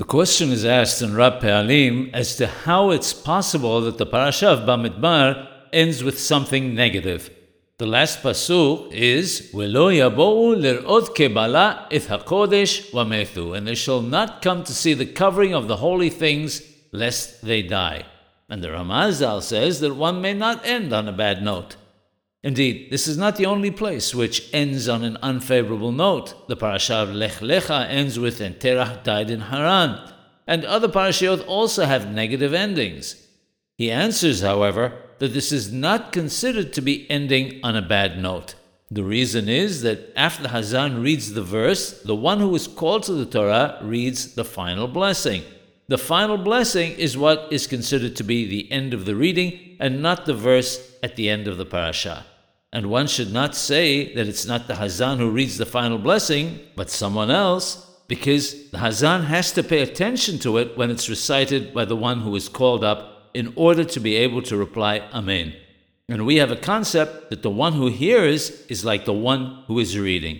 The question is asked in Rab Pe'alim as to how it's possible that the parasha of Bamidbar ends with something negative. The last pasuk is "Velo yabohu lirod kebala hakodesh wamethu," and they shall not come to see the covering of the holy things, lest they die. And the Ramazal says that one may not end on a bad note. Indeed, this is not the only place which ends on an unfavorable note. The parasha of Lech Lecha ends with "And Terach died in Haran," and other parashiyot also have negative endings. He answers, however, that this is not considered to be ending on a bad note. The reason is that after the Hazan reads the verse, the one who is called to the Torah reads the final blessing. The final blessing is what is considered to be the end of the reading and not the verse at the end of the parasha. And one should not say that it's not the Hazan who reads the final blessing, but someone else, because the Hazan has to pay attention to it when it's recited by the one who is called up in order to be able to reply Amen. And we have a concept that the one who hears is like the one who is reading.